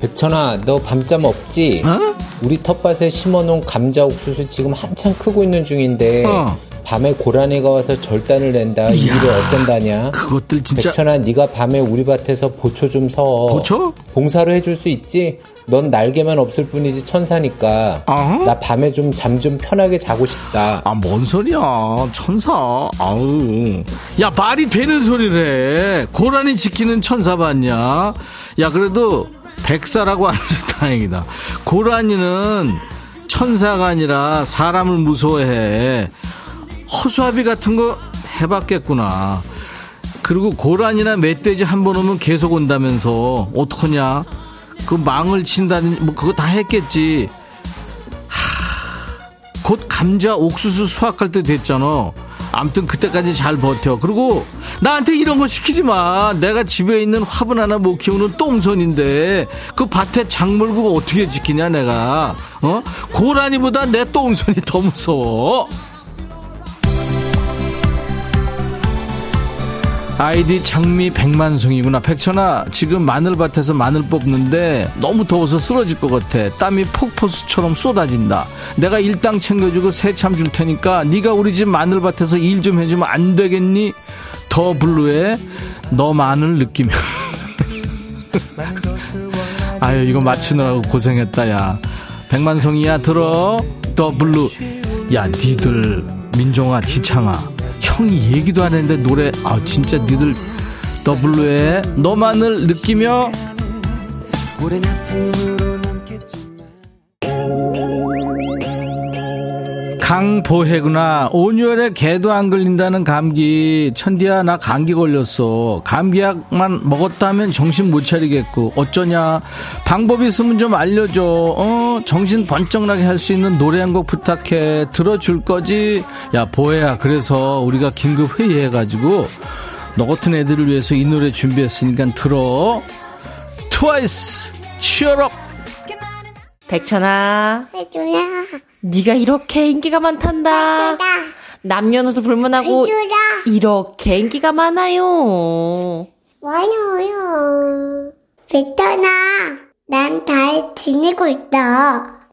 백천아, 너 밤잠 없지? 어? 우리 텃밭에 심어놓은 감자 옥수수 지금 한창 크고 있는 중인데 어. 밤에 고라니가 와서 절단을 낸다. 이 일을 어쩐다냐? 그것들 진짜. 백천아, 네가 밤에 우리 밭에서 보초 좀 서. 보초? 봉사로 해줄 수 있지? 넌 날개만 없을 뿐이지 천사니까. 어허. 나 밤에 좀잠좀 편하게 자고 싶다. 아, 뭔 소리야. 천사. 아우. 야, 말이 되는 소리를 해. 고라니 지키는 천사 봤냐? 야, 그래도 백사라고 하면서 다행이다. 고라니는 천사가 아니라 사람을 무서워해. 허수아비 같은 거 해봤겠구나. 그리고 고라니나 멧돼지 한 번 오면 계속 온다면서 어떡하냐? 그 망을 친다든지 뭐 그거 다 했겠지. 곧 감자 옥수수 수확할 때 됐잖아. 암튼 그때까지 잘 버텨. 그리고 나한테 이런 거 시키지 마. 내가 집에 있는 화분 하나 못 키우는 똥손인데 그 밭에 작물고 어떻게 지키냐 내가. 어? 고라니보다 내 똥손이 더 무서워. 아이디 장미 백만송이구나. 백천아, 지금 마늘밭에서 마늘 뽑는데 너무 더워서 쓰러질 것 같아. 땀이 폭포수처럼 쏟아진다. 내가 일당 챙겨주고 새참 줄 테니까 네가 우리 집 마늘밭에서 일 좀 해주면 안 되겠니? The Blue의 너 마늘 느끼며. 아유, 이거 맞추느라고 고생했다, 야. 백만송이야, 들어. The Blue. 야, 니들, 민종아, 지창아. 형이 얘기도 안 했는데 노래, 아, 진짜 니들 The Blue의 너만을 느끼며 강보혜구나. 온유월에 개도 안 걸린다는 감기. 천디야, 나 감기 걸렸어. 감기약만 먹었다면 정신 못 차리겠고. 어쩌냐. 방법 있으면 좀 알려줘. 어, 정신 번쩍 나게 할 수 있는 노래 한 곡 부탁해. 들어줄 거지? 야, 보혜야. 그래서 우리가 긴급 회의해가지고 너 같은 애들을 위해서 이 노래 준비했으니까 들어. 트와이스, 치얼업! 백천아, 해줘야 네가 이렇게 인기가 많단다. 남녀노소 불문하고 이렇게 인기가 많아요. 많아요 베터나 난 잘 지내고 있다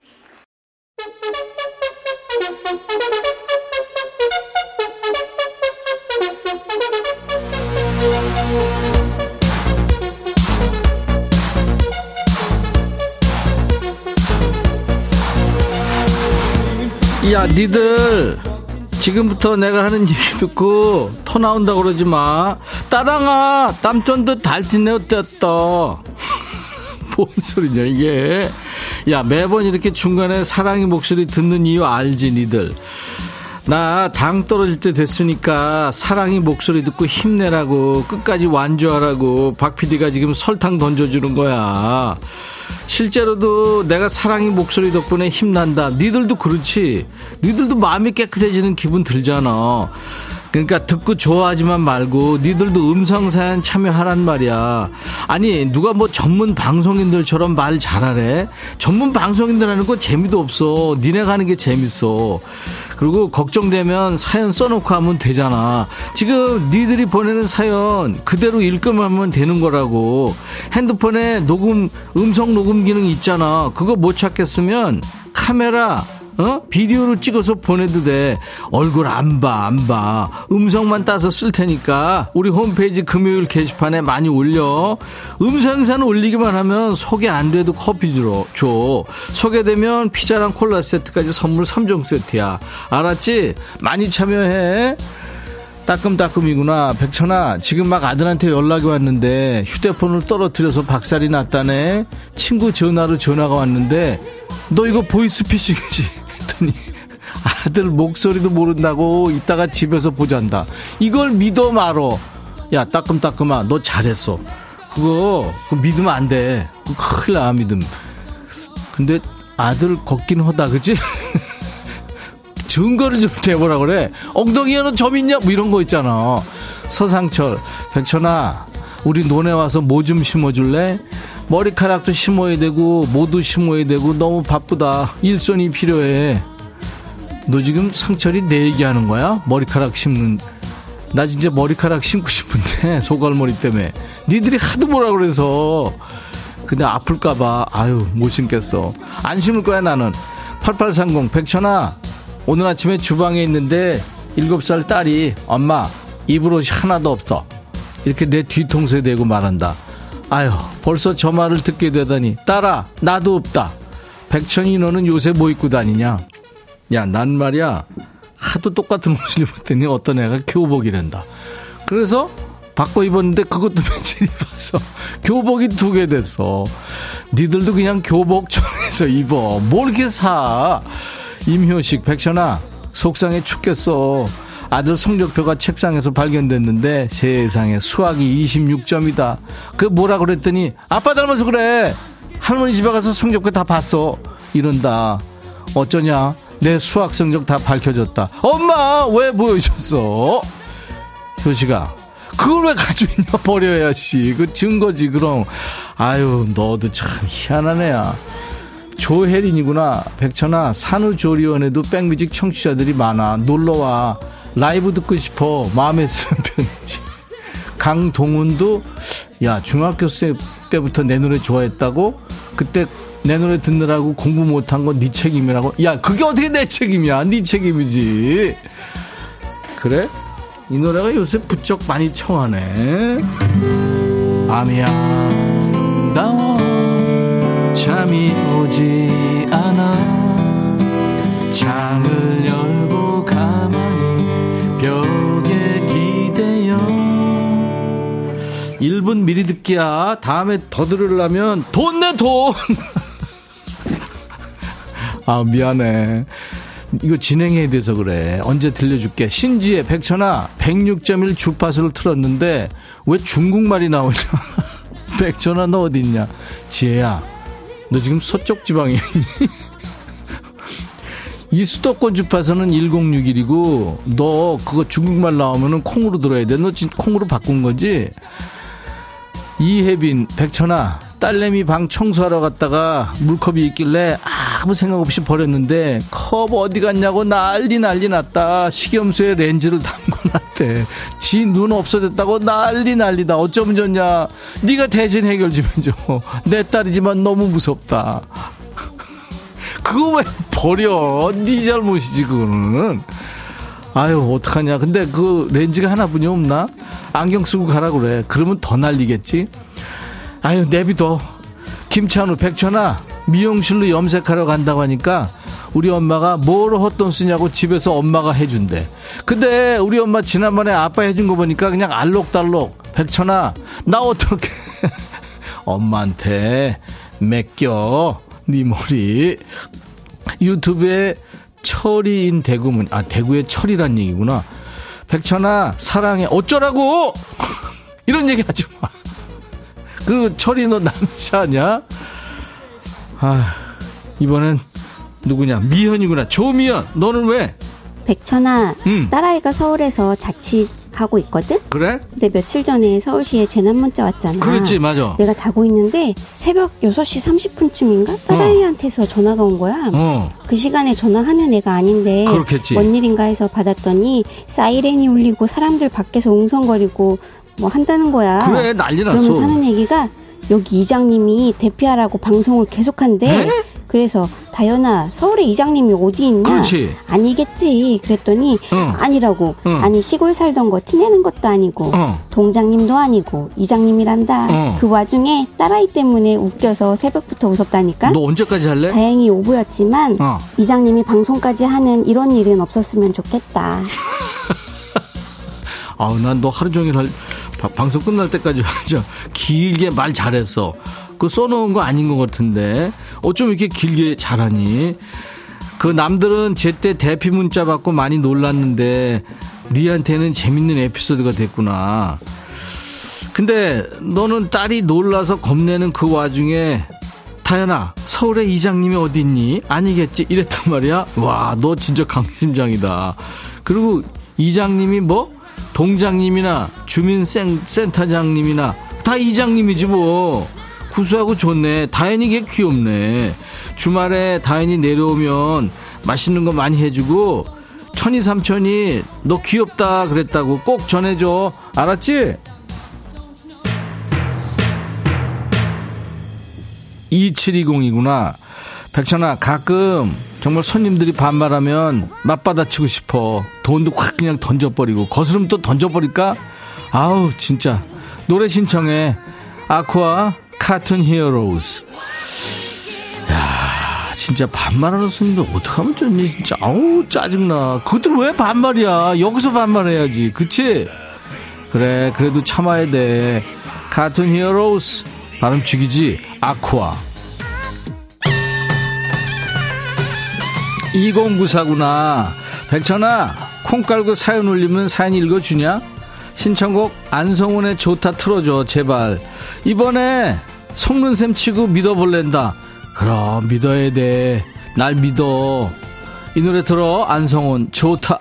야, 니들 지금부터 내가 하는 얘기 듣고 토 나온다 그러지 마. 따랑아, 땀쩐듯 달티네 어땠다. 뭔 소리냐 이게. 야, 매번 이렇게 중간에 사랑의 목소리 듣는 이유 알지 니들. 나 당 떨어질 때 됐으니까 사랑의 목소리 듣고 힘내라고 끝까지 완주하라고 박 PD가 지금 설탕 던져주는 거야. 실제로도 내가 사랑의 목소리 덕분에 힘난다. 니들도 그렇지. 니들도 마음이 깨끗해지는 기분 들잖아. 그러니까 듣고 좋아하지만 말고 니들도 음성 사연 참여하란 말이야. 아니 누가 뭐 전문 방송인들처럼 말 잘하래? 전문 방송인들 하는 거 재미도 없어. 니네가 하는 게 재밌어. 그리고 걱정되면 사연 써놓고 하면 되잖아. 지금 니들이 보내는 사연 그대로 읽기만 되는 거라고. 핸드폰에 녹음 음성 녹음 기능 있잖아. 그거 못 찾겠으면 카메라 어? 비디오로 찍어서 보내도 돼. 얼굴 안 봐, 안 봐. 음성만 따서 쓸 테니까 우리 홈페이지 금요일 게시판에 많이 올려. 음성사는 올리기만 하면 소개 안 돼도 커피 줘. 줘. 소개되면 피자랑 콜라 세트까지 선물 3종 세트야. 알았지? 많이 참여해. 따끔따끔이구나. 백천아, 지금 막 아들한테 연락이 왔는데 휴대폰을 떨어뜨려서 박살이 났다네. 친구 전화로 전화가 왔는데 너 이거 보이스피싱이지? 했더니 아들 목소리도 모른다고 이따가 집에서 보잔다. 이걸 믿어 말어. 야, 따끔따끔아, 너 잘했어. 그거, 그거 믿으면 안 돼. 큰일 나, 믿음. 근데 아들 걷긴 하다, 그지? 증거를 좀 대보라 그래. 엉덩이에는 점 있냐? 뭐 이런 거 있잖아. 서상철, 백천아, 우리 논에 와서 뭐 좀 심어줄래? 머리카락도 심어야 되고, 모두 심어야 되고, 너무 바쁘다. 일손이 필요해. 너 지금 상철이 내 얘기하는 거야? 머리카락 심는. 나 진짜 머리카락 심고 싶은데, 소갈머리 때문에. 니들이 하도 뭐라 그래서. 근데 아플까봐, 아유, 못 심겠어. 안 심을 거야, 나는. 8830, 백천아, 오늘 아침에 주방에 있는데, 7살 딸이, 엄마, 입으로이 하나도 없어. 이렇게 내 뒤통수에 대고 말한다. 아유, 벌써 저 말을 듣게 되다니. 딸아, 나도 없다. 백천이 너는 요새 뭐 입고 다니냐? 야, 난 말이야. 하도 똑같은 옷을 입었더니 어떤 애가 교복이란다. 그래서 바꿔 입었는데 그것도 며칠 입었어. 교복이 두 개 됐어. 니들도 그냥 교복 정해서 입어. 뭘 이렇게 사. 임효식, 백천아, 속상해 죽겠어. 아들 성적표가 책상에서 발견됐는데 세상에 수학이 26점이다. 그 뭐라 그랬더니 아빠 닮아서 그래. 할머니 집에 가서 성적표 다 봤어. 이런다. 어쩌냐? 내 수학 성적 다 밝혀졌다. 엄마 왜 보여줬어? 효식아 그걸 왜 가지고 있냐 버려야지. 그 증거지 그럼. 아유 너도 참 희한한 애야. 조혜린이구나. 백천아 산후조리원에도 백뮤직 청취자들이 많아. 놀러와. 라이브 듣고 싶어. 마음에 쓰는 편이지. 강동훈도 야 중학교 때부터 내 노래 좋아했다고? 그때 내 노래 듣느라고 공부 못한 건 네 책임이라고? 야, 그게 어떻게 내 책임이야? 네 책임이지. 그래? 이 노래가 요새 부쩍 많이 청하네. 아미야다워 잠이 오지 않아 창을 1분 미리 듣기야 다음에 더 들으려면 돈 내 돈 아, 미안해. 이거 진행해야 돼서 그래. 언제 들려줄게. 신지의 백천아, 106.1 주파수를 틀었는데, 왜 중국말이 나오냐? 백천아, 너 어딨냐? 지혜야, 너 지금 서쪽 있니? 이 수도권 주파수는 1061이고, 너 그거 중국말 나오면은 콩으로 들어야 돼. 너 지금 콩으로 바꾼 거지? 이혜빈, 백천아, 딸내미 방 청소하러 갔다가 물컵이 있길래 아무 생각 없이 버렸는데 컵 어디 갔냐고 난리 난리 났다. 식염수에 렌즈를 담궈놨대. 지 눈 없어졌다고 난리 난리다. 어쩌면 좋냐. 네가 대신 해결 좀 해줘. 내 딸이지만 너무 무섭다. 그거 왜 버려? 네 잘못이지 그거는. 아유 어떡하냐. 근데 그 렌즈가 하나뿐이 없나? 안경 쓰고 가라 그래. 그러면 더 날리겠지. 아유 내비둬 김찬우 백천아 미용실로 염색하러 간다고 하니까 우리 엄마가 뭐로 헛돈 쓰냐고 집에서 엄마가 해준대 근데 우리 엄마 지난번에 아빠 해준 거 보니까 그냥 알록달록 백천아 나 어떻게 엄마한테 맡겨 네 머리 유튜브에 철이인 대구문 아 대구의 철이란 얘기구나 백천아 사랑해 어쩌라고 이런 얘기 하지 마 그 철이 너 남자냐? 아, 이번엔 누구냐? 미현이구나. 조미현. 너는 왜? 백천아, 응. 딸아이가 서울에서 자취 하고 있거든? 그래? 근데 며칠 전에 서울시에 재난 문자 왔잖아. 그렇지, 맞아. 내가 자고 있는데 새벽 6시 30분쯤인가? 딸아이한테서 어. 전화가 온 거야. 어. 그 시간에 전화하는 애가 아닌데. 그렇겠지. 뭔 일인가 해서 받았더니 사이렌이 울리고 사람들 밖에서 웅성거리고 뭐 한다는 거야. 그래 난리 났어. 그러면 사는 얘기가 여기 이장님이 대피하라고 방송을 계속한대. 에? 그래서 다현아 서울에 이장님이 어디 있냐? 그렇지. 아니겠지. 그랬더니 어. 아니라고. 어. 아니 시골 살던 거 티내는 것도 아니고 어. 동장님도 아니고 이장님이란다. 어. 그 와중에 딸아이 때문에 웃겨서 새벽부터 웃었다니까. 너 언제까지 할래? 다행히 오보였지만 어. 이장님이 방송까지 하는 이런 일은 없었으면 좋겠다. 아우, 난 너 하루 종일 할, 방송 끝날 때까지 저 길게 말 잘했어. 그 써놓은 거 아닌 것 같은데 어쩜 이렇게 길게 잘하니? 그 남들은 제때 대피 문자 받고 많이 놀랐는데 니한테는 재밌는 에피소드가 됐구나. 근데 너는 딸이 놀라서 겁내는 그 와중에 타연아 서울의 이장님이 어디 있니? 아니겠지 이랬단 말이야. 와 너 진짜 강심장이다. 그리고 이장님이 뭐 동장님이나 주민센터장님이나 다 이장님이지 뭐. 구수하고 좋네. 다현이 게 귀엽네. 주말에 다현이 내려오면 맛있는 거 많이 해주고 천이 삼천이 너 귀엽다 그랬다고 꼭 전해줘. 알았지? 2720이구나. 백천아, 가끔 정말 손님들이 반말하면 맞받아치고 싶어. 돈도 확 그냥 던져버리고. 거스름돈 던져버릴까? 아우, 진짜. 노래 신청해. 아쿠아, Cartoon Heroes. 야 진짜 반말하는 손님들 어떡하면 좋니? 진짜, 아우, 짜증나. 그것들 왜 반말이야? 여기서 반말해야지. 그치? 그래, 그래도 참아야 돼. Cartoon Heroes. 발음 죽이지? 아쿠아. 2094구나. 백천아, 콩 깔고 사연 올리면 사연 읽어주냐? 신청곡 안성훈의 좋다 틀어줘, 제발. 이번에 속는 셈 치고 믿어볼랜다. 그럼 믿어야 돼. 날 믿어. 이 노래 들어, 안성훈, 좋다.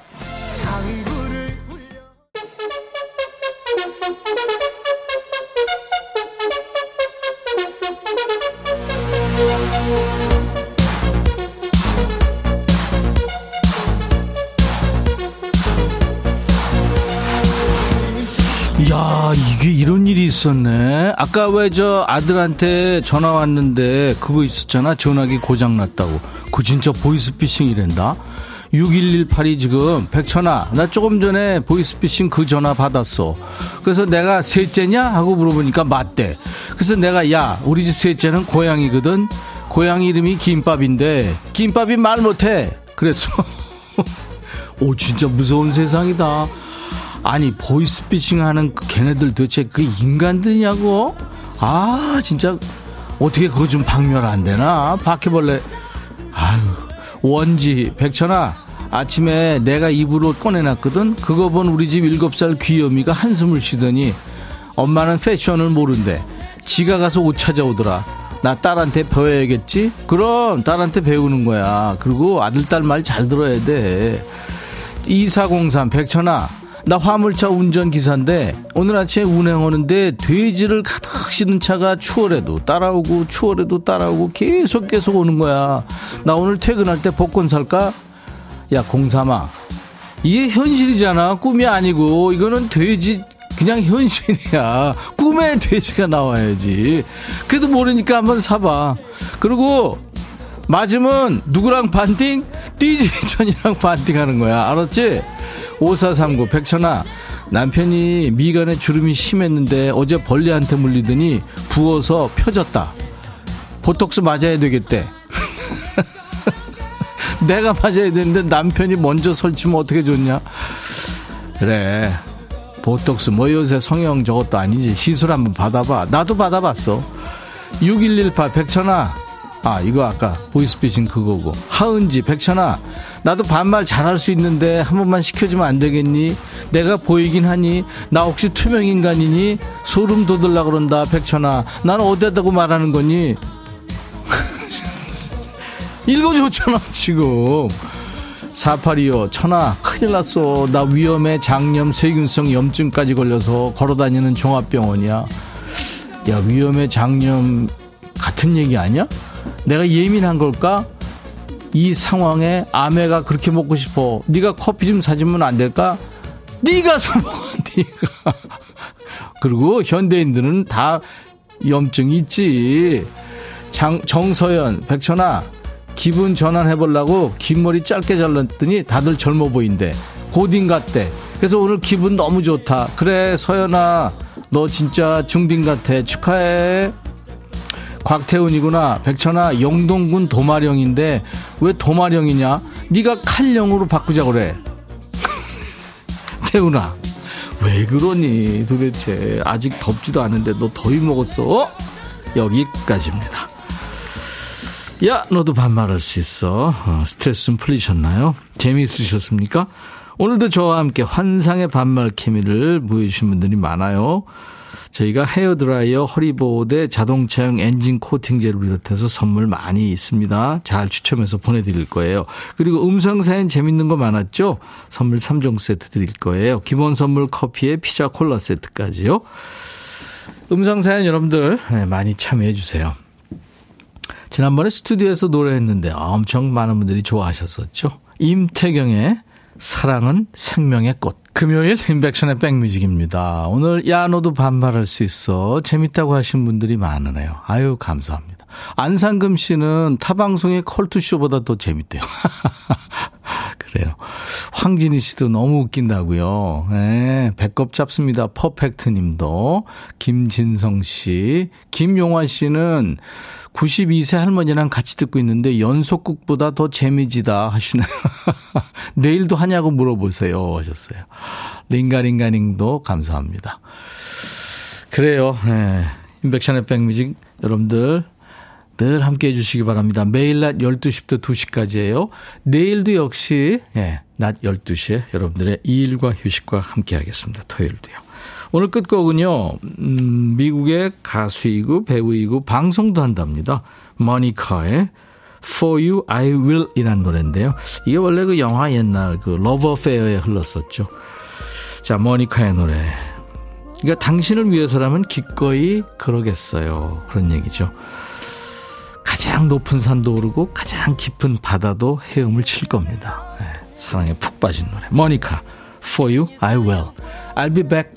있었네. 아까 왜 저 아들한테 전화 왔는데 그거 있었잖아. 전화기 고장 났다고. 그 진짜 보이스피싱이란다. 6118이 지금 백천아 나 조금 전에 보이스피싱 그 전화 받았어 그래서 내가 셋째냐 하고 물어보니까 맞대 그래서 내가 야 우리 집 셋째는 고양이거든 고양이 이름이 김밥인데 김밥이 말 못해 그랬어 오 진짜 무서운 세상이다 아니 보이스피싱 하는 그 걔네들 도대체 그 인간들이냐고? 아 진짜 어떻게 그거 좀 박멸 안 되나? 바퀴벌레. 아유 원지 백천아 아침에 내가 입으로 꺼내놨거든. 그거 본 우리 집 일곱 살 귀여미가 한숨을 쉬더니 엄마는 패션을 모른대. 지가 가서 옷 찾아오더라. 나 딸한테 배워야겠지? 그럼 딸한테 배우는 거야. 그리고 아들 딸 말 잘 들어야 돼. 2403 백천아 나 화물차 운전기사인데 오늘 아침에 운행하는데 돼지를 가득 싣는 차가 추월해도 따라오고 추월해도 따라오고 계속 계속 오는 거야. 나 오늘 퇴근할 때 복권 살까? 야 공삼아. 이게 현실이잖아. 꿈이 아니고. 이거는 돼지 그냥 현실이야. 꿈에 돼지가 나와야지. 그래도 모르니까 한번 사봐. 그리고 맞으면 누구랑 반띵? 띠지천이랑 반띵하는 거야. 알았지? 5439 백천아 남편이 미간에 주름이 심했는데 어제 벌레한테 물리더니 부어서 펴졌다. 보톡스 맞아야 되겠대. 내가 맞아야 되는데 남편이 먼저 설치면 어떻게 좋냐? 그래. 보톡스 뭐 요새 성형 저것도 아니지. 시술 한번 받아봐. 나도 받아봤어. 6118 백천아 아 이거 아까 보이스피싱 그거고. 하은지 백천아 나도 반말 잘할 수 있는데 한 번만 시켜주면 안 되겠니? 내가 보이긴 하니? 나 혹시 투명인간이니? 소름 돋을라 그런다 백천아. 난 어디다고 말하는 거니? 읽어줬잖아 지금. 4825 천아 큰일 났어. 나 위험해. 장염 세균성 염증까지 걸려서 걸어다니는 종합병원이야. 야 위험해 장염 같은 얘기 아니야? 내가 예민한 걸까? 이 상황에 아메가 그렇게 먹고 싶어. 네가 커피 좀 사주면 안 될까? 네가 사 먹어. 네가. 그리고 현대인들은 다 염증이 있지. 장, 정서연, 백천아, 기분 전환해보려고 긴 머리 짧게 잘랐더니 다들 젊어 보인대. 고딩 같대. 그래서 오늘 기분 너무 좋다. 그래, 서연아, 너 진짜 중딩 같아. 축하해. 곽태훈이구나. 백천아, 영동군 도마령인데 왜 도마령이냐? 네가 칼령으로 바꾸자 그래. 태훈아, 왜 그러니 도대체 아직 덥지도 않은데 너 더위 먹었어? 여기까지입니다. 야 너도 반말할 수 있어. 어, 스트레스 좀 풀리셨나요? 재미있으셨습니까? 오늘도 저와 함께 환상의 반말 케미를 보여주신 분들이 많아요. 저희가 헤어드라이어, 허리보호대, 자동차용 엔진 코팅제를 비롯해서 선물 많이 있습니다. 잘 추첨해서 보내드릴 거예요. 그리고 음성사연 재밌는 거 많았죠? 선물 3종 세트 드릴 거예요. 기본 선물 커피에 피자 콜라 세트까지요. 음성사연 여러분들 네, 많이 참여해 주세요. 지난번에 스튜디오에서 노래했는데 엄청 많은 분들이 좋아하셨었죠. 임태경의 사랑은 생명의 꽃. 금요일 인백션의 백뮤직입니다. 오늘 야 너도 반발할 수 있어. 재밌다고 하신 분들이 많으네요. 아유 감사합니다. 안상금 씨는 타 방송의 컬투쇼보다 더 재밌대요. 그래요. 황진희 씨도 너무 웃긴다고요. 네, 배꼽 잡습니다. 퍼펙트 님도. 김진성 씨. 김용화 씨는 92세 할머니랑 같이 듣고 있는데 연속극보다 더 재미지다 하시네요. 내일도 하냐고 물어보세요 하셨어요. 링가링가링도 감사합니다. 그래요. 네. 인백션의 백뮤직 여러분들 늘 함께 해주시기 바랍니다. 매일 낮 12시부터 2시까지예요. 내일도 역시 예, 낮 12시에 여러분들의 일과 휴식과 함께 하겠습니다. 토요일도요. 오늘 끝곡은요, 음, 미국의 가수이고 배우이고 방송도 한답니다. 모니카의 For You I Will 이란 노래인데요. 이게 원래 그 영화 옛날 그 Love Affair에 흘렀었죠. 자, 모니카의 노래. 그러니까 당신을 위해서라면 기꺼이 그러겠어요. 그런 얘기죠. 가장 높은 산도 오르고 가장 깊은 바다도 헤엄을 칠 겁니다. 네, 사랑에 푹 빠진 노래. 모니카, For You, I Will. I'll be back.